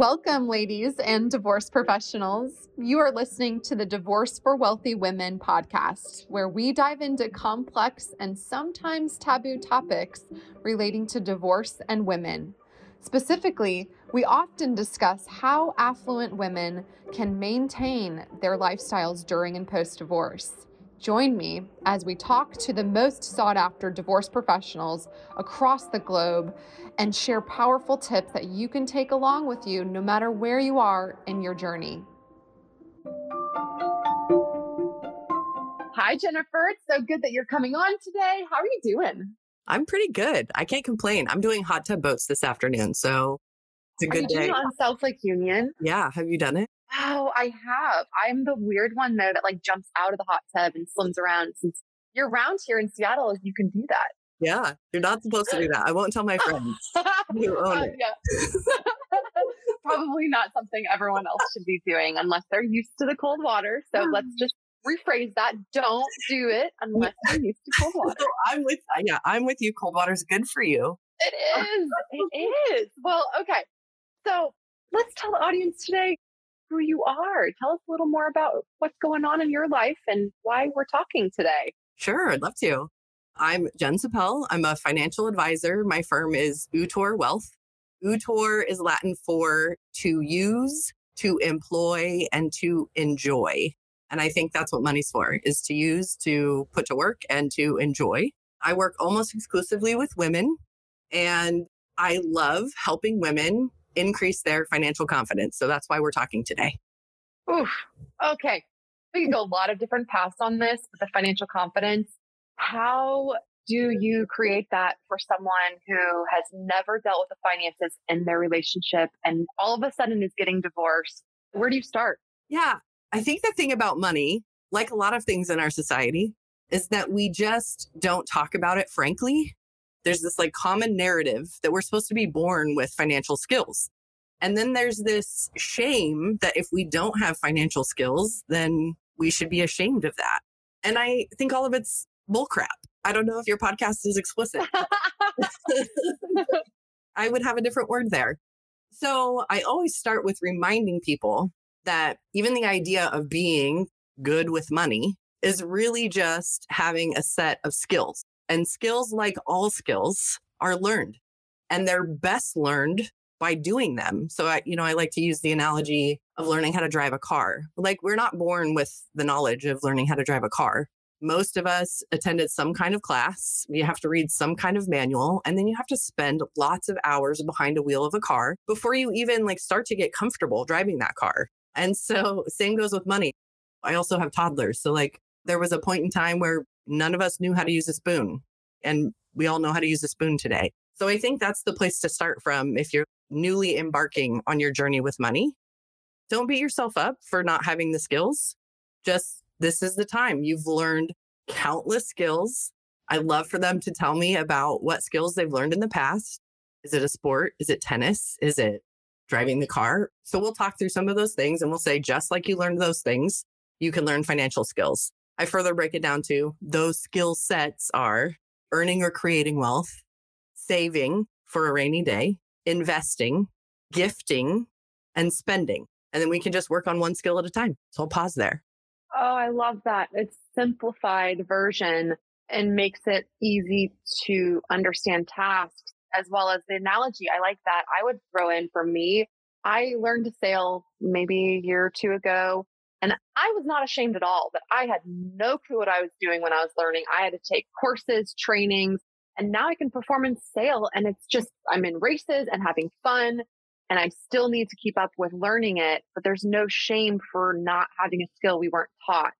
Welcome, ladies and divorce professionals. You are listening to the Divorce for Wealthy Women podcast, where we dive into complex and sometimes taboo topics relating to divorce and women. Specifically, we often discuss how affluent women can maintain their lifestyles during and post divorce. Join me as we talk to the most sought after divorce professionals across the globe and share powerful tips that you can take along with you no matter where you are in your journey. Hi, Jenifer. It's so good that you're coming on today. How are you doing? I'm pretty good. I can't complain. I'm doing hot tub boats this afternoon, so it's a good day. on South Lake Union? Yeah. Have you done it? Oh, I have. I'm the weird one though that like jumps out of the hot tub and swims around. Since you're around here in Seattle, you can do that. Yeah, you're not supposed to do that. I won't tell my friends. you own uh, it. Probably not something everyone else should be doing unless they're used to the cold water. So let's just rephrase that. Don't do it unless you're used to cold water. So I'm with yeah, I'm with you. Cold water's good for you. It is. it is. Well, okay. So let's tell the audience today who you are. Tell us a little more about what's going on in your life and why we're talking today. Sure, I'd love to. I'm Jen Sapel. I'm a financial advisor. My firm is Utor Wealth. Utor is Latin for to use, to employ, and to enjoy. And I think that's what money's for, is to use, to put to work, and to enjoy. I work almost exclusively with women, and I love helping women increase their financial confidence. So that's why we're talking today. Oof. Okay. We can go a lot of different paths on this, but the financial confidence, how do you create that for someone who has never dealt with the finances in their relationship and all of a sudden is getting divorced? Where do you start? Yeah. I think the thing about money, like a lot of things in our society, is that we just don't talk about it frankly there's this like common narrative that we're supposed to be born with financial skills. And then there's this shame that if we don't have financial skills, then we should be ashamed of that. And I think all of it's bullcrap. I don't know if your podcast is explicit. I would have a different word there. So I always start with reminding people that even the idea of being good with money is really just having a set of skills. And skills, like all skills, are learned and they're best learned by doing them. So I, you know, I like to use the analogy of learning how to drive a car. Like we're not born with the knowledge of learning how to drive a car. Most of us attended some kind of class. You have to read some kind of manual and then you have to spend lots of hours behind a wheel of a car before you even like start to get comfortable driving that car. And so same goes with money. I also have toddlers. So like there was a point in time where none of us knew how to use a spoon. And we all know how to use a spoon today. So I think that's the place to start from if you're newly embarking on your journey with money. Don't beat yourself up for not having the skills. Just this is the time. You've learned countless skills. I love for them to tell me about what skills they've learned in the past. Is it a sport? Is it tennis? Is it driving the car? So we'll talk through some of those things and we'll say, just like you learned those things, you can learn financial skills. I further break it down to those skill sets are earning or creating wealth, saving for a rainy day, investing, gifting, and spending. And then we can just work on one skill at a time. So I'll pause there. Oh, I love that. It's simplified version and makes it easy to understand tasks as well as the analogy. I like that. I would throw in for me, I learned to sail maybe a year or two ago. And I was not ashamed at all that I had no clue what I was doing when I was learning. I had to take courses, trainings, and now I can perform and sail. And it's just, I'm in races and having fun. And I still need to keep up with learning it, but there's no shame for not having a skill we weren't taught.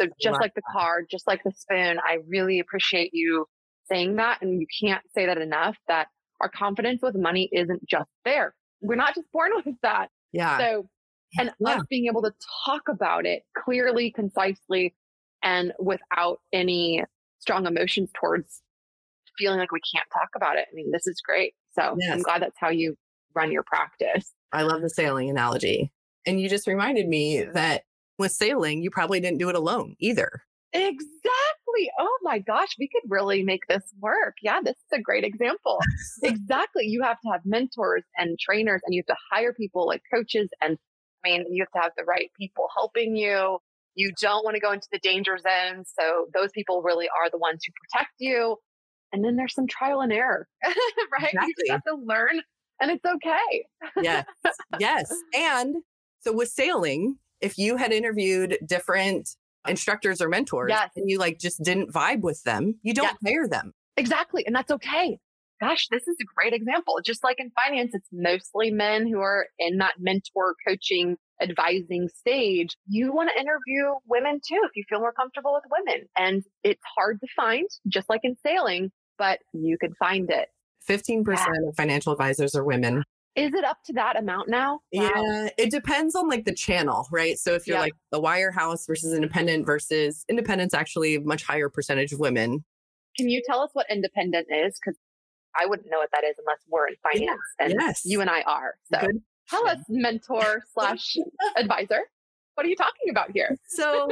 So just like the car, just like the spoon, I really appreciate you saying that. And you can't say that enough that our confidence with money isn't just there. We're not just born with that. Yeah. So and yeah. us being able to talk about it clearly, concisely, and without any strong emotions towards feeling like we can't talk about it. I mean, this is great. So yes. I'm glad that's how you run your practice. I love the sailing analogy. And you just reminded me that with sailing, you probably didn't do it alone either. Exactly. Oh my gosh, we could really make this work. Yeah, this is a great example. exactly. You have to have mentors and trainers, and you have to hire people like coaches. And I mean, you have to have the right people helping you. You don't want to go into the danger zone. So those people really are the ones who protect you. And then there's some trial and error, right? Exactly. You have to learn, and it's okay. yes. Yes. And so with sailing, if you had interviewed different instructors or mentors yes. and you like just didn't vibe with them, you don't yes. hire them. Exactly. And that's okay. Gosh, this is a great example. Just like in finance, it's mostly men who are in that mentor coaching, advising stage. You want to interview women too if you feel more comfortable with women. And it's hard to find, just like in sailing, but you can find it. 15% yeah. of financial advisors are women. Is it up to that amount now? Wow. Yeah, it depends on like the channel, right? So if you're yeah. like the wirehouse versus independent versus independent's actually a much higher percentage of women. Can you tell us what independent is? Because I wouldn't know what that is unless we're in finance, yeah. and yes. you and I are. So Good. tell us, mentor slash advisor. What are you talking about here? So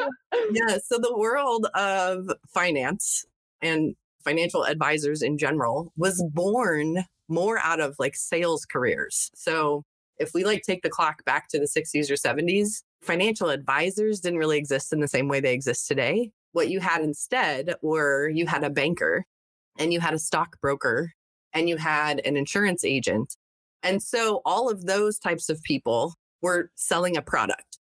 yeah, so the world of finance and financial advisors in general was born more out of like sales careers. So if we like take the clock back to the 60s or 70s, financial advisors didn't really exist in the same way they exist today. What you had instead were you had a banker and you had a stockbroker and you had an insurance agent. And so all of those types of people were selling a product.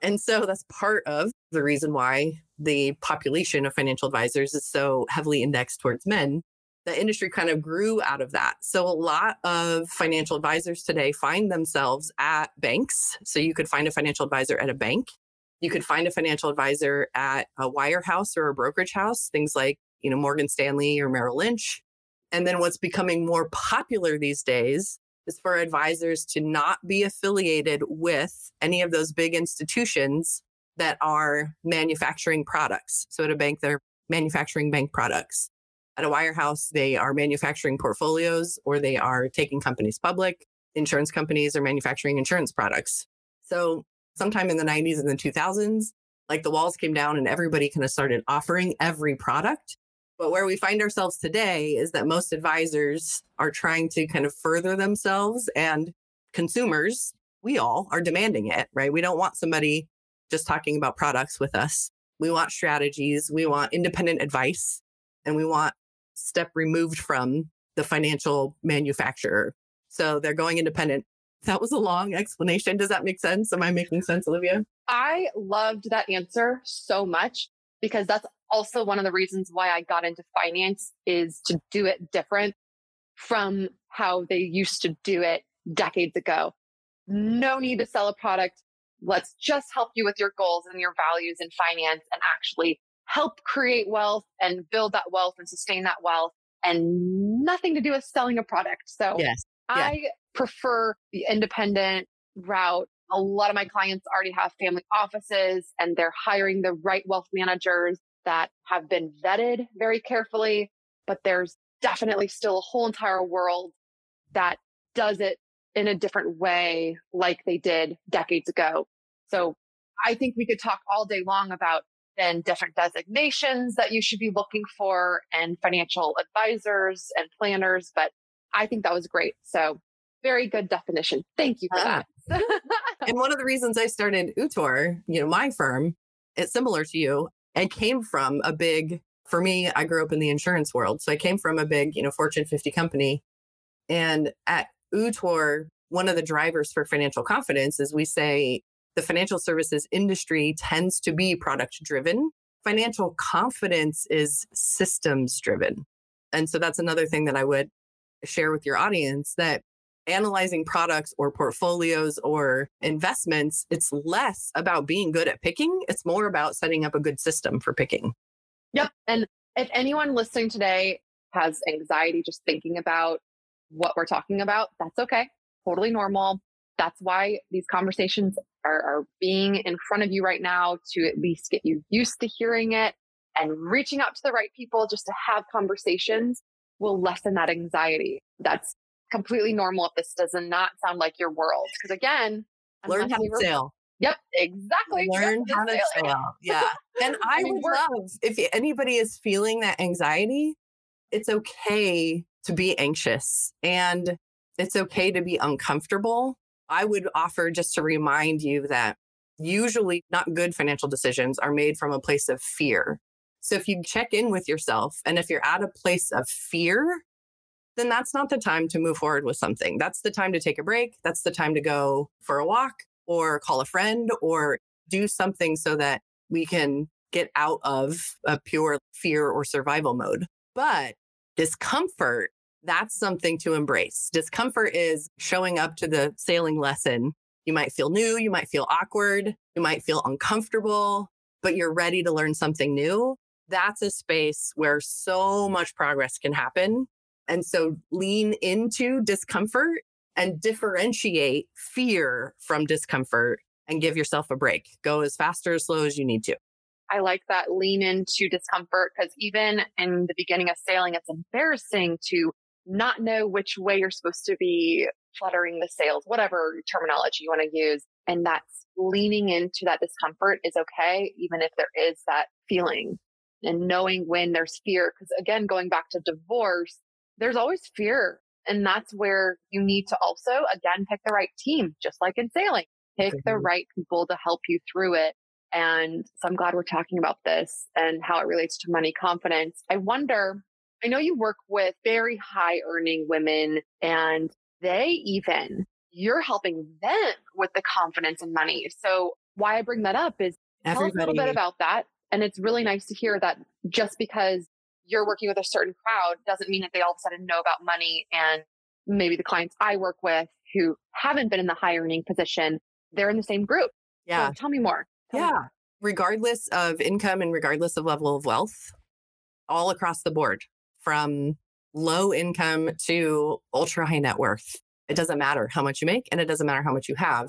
And so that's part of the reason why the population of financial advisors is so heavily indexed towards men the industry kind of grew out of that. So a lot of financial advisors today find themselves at banks. So you could find a financial advisor at a bank. You could find a financial advisor at a wirehouse or a brokerage house, things like, you know, Morgan Stanley or Merrill Lynch. And then what's becoming more popular these days is for advisors to not be affiliated with any of those big institutions that are manufacturing products. So at a bank, they're manufacturing bank products. At a wirehouse, they are manufacturing portfolios or they are taking companies public. Insurance companies are manufacturing insurance products. So, sometime in the 90s and the 2000s, like the walls came down and everybody kind of started offering every product. But where we find ourselves today is that most advisors are trying to kind of further themselves and consumers, we all are demanding it, right? We don't want somebody just talking about products with us. We want strategies, we want independent advice, and we want step removed from the financial manufacturer. So they're going independent. That was a long explanation. Does that make sense? Am I making sense, Olivia? I loved that answer so much because that's also one of the reasons why I got into finance is to do it different from how they used to do it decades ago. No need to sell a product. Let's just help you with your goals and your values in finance and actually help create wealth and build that wealth and sustain that wealth and nothing to do with selling a product. So yes. I yeah. prefer the independent route. A lot of my clients already have family offices and they're hiring the right wealth managers that have been vetted very carefully. But there's definitely still a whole entire world that does it in a different way, like they did decades ago. So I think we could talk all day long about then different designations that you should be looking for and financial advisors and planners. But I think that was great. So very good definition. Thank you for that. and one of the reasons I started Utor, you know, my firm, it's similar to you. I came from a big, for me, I grew up in the insurance world. So I came from a big, you know, Fortune 50 company. And at Utor, one of the drivers for financial confidence is we say the financial services industry tends to be product driven. Financial confidence is systems driven. And so that's another thing that I would share with your audience that analyzing products or portfolios or investments, it's less about being good at picking. It's more about setting up a good system for picking. Yep. And if anyone listening today has anxiety just thinking about what we're talking about, that's okay. Totally normal. That's why these conversations are, are being in front of you right now to at least get you used to hearing it and reaching out to the right people just to have conversations will lessen that anxiety. That's completely normal if this does not sound like your world. Because again, learn how to sail. Yep, exactly. Learn how to sail. Yeah. And I, I mean, would love if anybody is feeling that anxiety, it's okay to be anxious and it's okay to be uncomfortable. I would offer just to remind you that usually not good financial decisions are made from a place of fear. So if you check in with yourself and if you're at a place of fear, then that's not the time to move forward with something. That's the time to take a break. That's the time to go for a walk or call a friend or do something so that we can get out of a pure fear or survival mode. But discomfort, that's something to embrace. Discomfort is showing up to the sailing lesson. You might feel new, you might feel awkward, you might feel uncomfortable, but you're ready to learn something new. That's a space where so much progress can happen and so lean into discomfort and differentiate fear from discomfort and give yourself a break. Go as fast or as slow as you need to. I like that lean into discomfort because even in the beginning of sailing, it's embarrassing to not know which way you're supposed to be fluttering the sails, whatever terminology you want to use. And that's leaning into that discomfort is okay, even if there is that feeling and knowing when there's fear. Because again, going back to divorce, there's always fear. And that's where you need to also, again, pick the right team, just like in sailing. Pick mm-hmm. the right people to help you through it. And so I'm glad we're talking about this and how it relates to money confidence. I wonder, I know you work with very high earning women and they even, you're helping them with the confidence in money. So why I bring that up is Everybody. tell us a little bit about that. And it's really nice to hear that just because you're working with a certain crowd doesn't mean that they all of a sudden know about money. And maybe the clients I work with who haven't been in the high earning position, they're in the same group. Yeah. So tell me more. Tell yeah. Me more. Regardless of income and regardless of level of wealth, all across the board, from low income to ultra high net worth, it doesn't matter how much you make and it doesn't matter how much you have.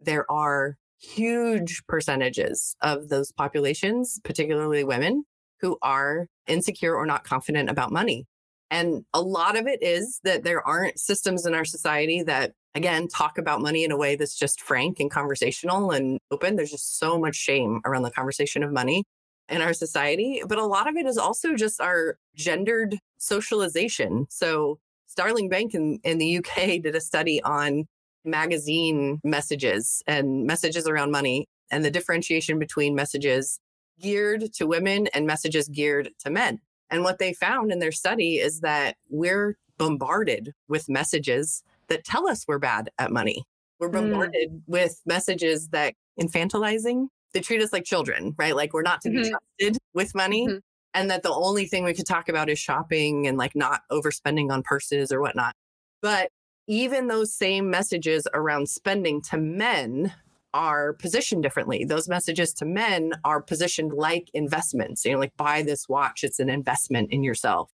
There are huge percentages of those populations, particularly women, who are insecure or not confident about money. And a lot of it is that there aren't systems in our society that, again, talk about money in a way that's just frank and conversational and open. There's just so much shame around the conversation of money in our society. But a lot of it is also just our gendered socialization. So, Starling Bank in, in the UK did a study on magazine messages and messages around money and the differentiation between messages geared to women and messages geared to men. And what they found in their study is that we're bombarded with messages that tell us we're bad at money. We're hmm. bombarded mm. with messages that infantilizing, they treat us like children, right? Like we're not to mm-hmm. be trusted with money. Mm-hmm. And that the only thing we could talk about is shopping and like not overspending on purses or whatnot. But even those same messages around spending to men are positioned differently. Those messages to men are positioned like investments, you know, like buy this watch, it's an investment in yourself.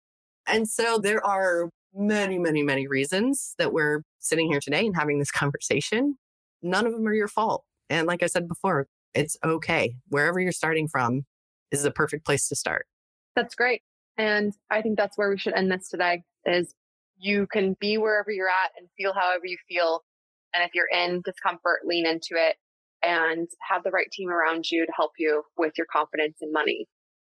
And so there are many, many, many reasons that we're sitting here today and having this conversation. None of them are your fault. And like I said before, it's okay. Wherever you're starting from is the perfect place to start. That's great. And I think that's where we should end this today is you can be wherever you're at and feel however you feel. And if you're in discomfort, lean into it and have the right team around you to help you with your confidence in money.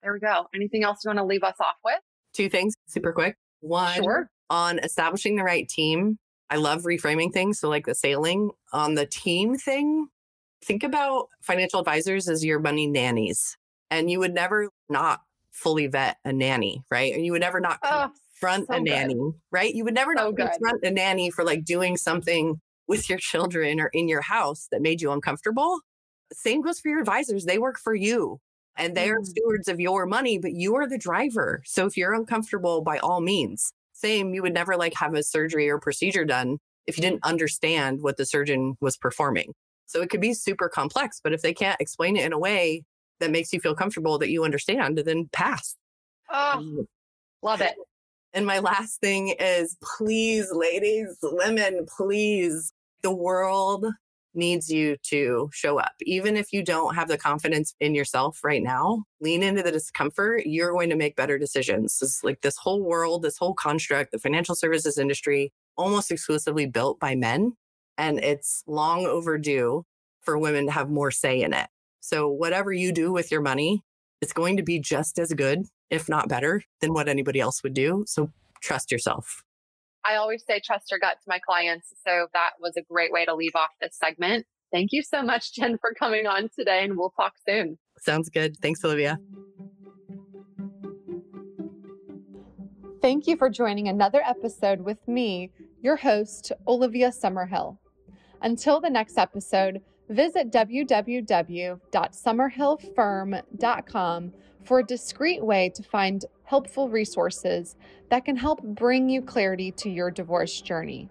There we go. Anything else you want to leave us off with? Two things super quick. One, sure. on establishing the right team. I love reframing things. So, like the sailing on the team thing, think about financial advisors as your money nannies. And you would never not fully vet a nanny, right? And you would never not confront oh, so a nanny, good. right? You would never so not confront a nanny for like doing something with your children or in your house that made you uncomfortable. Same goes for your advisors. They work for you and they are mm. stewards of your money, but you are the driver. So if you're uncomfortable, by all means, same, you would never like have a surgery or procedure done if you didn't understand what the surgeon was performing. So it could be super complex, but if they can't explain it in a way that makes you feel comfortable that you understand, then pass. Oh, love it. And my last thing is please, ladies, women, please the world needs you to show up. Even if you don't have the confidence in yourself right now, lean into the discomfort. You're going to make better decisions. It's like this whole world, this whole construct, the financial services industry, almost exclusively built by men. And it's long overdue for women to have more say in it. So, whatever you do with your money, it's going to be just as good, if not better, than what anybody else would do. So, trust yourself. I always say trust your gut to my clients. So, that was a great way to leave off this segment. Thank you so much, Jen, for coming on today, and we'll talk soon. Sounds good. Thanks, Olivia. Thank you for joining another episode with me, your host, Olivia Summerhill. Until the next episode, visit www.summerhillfirm.com for a discreet way to find helpful resources that can help bring you clarity to your divorce journey.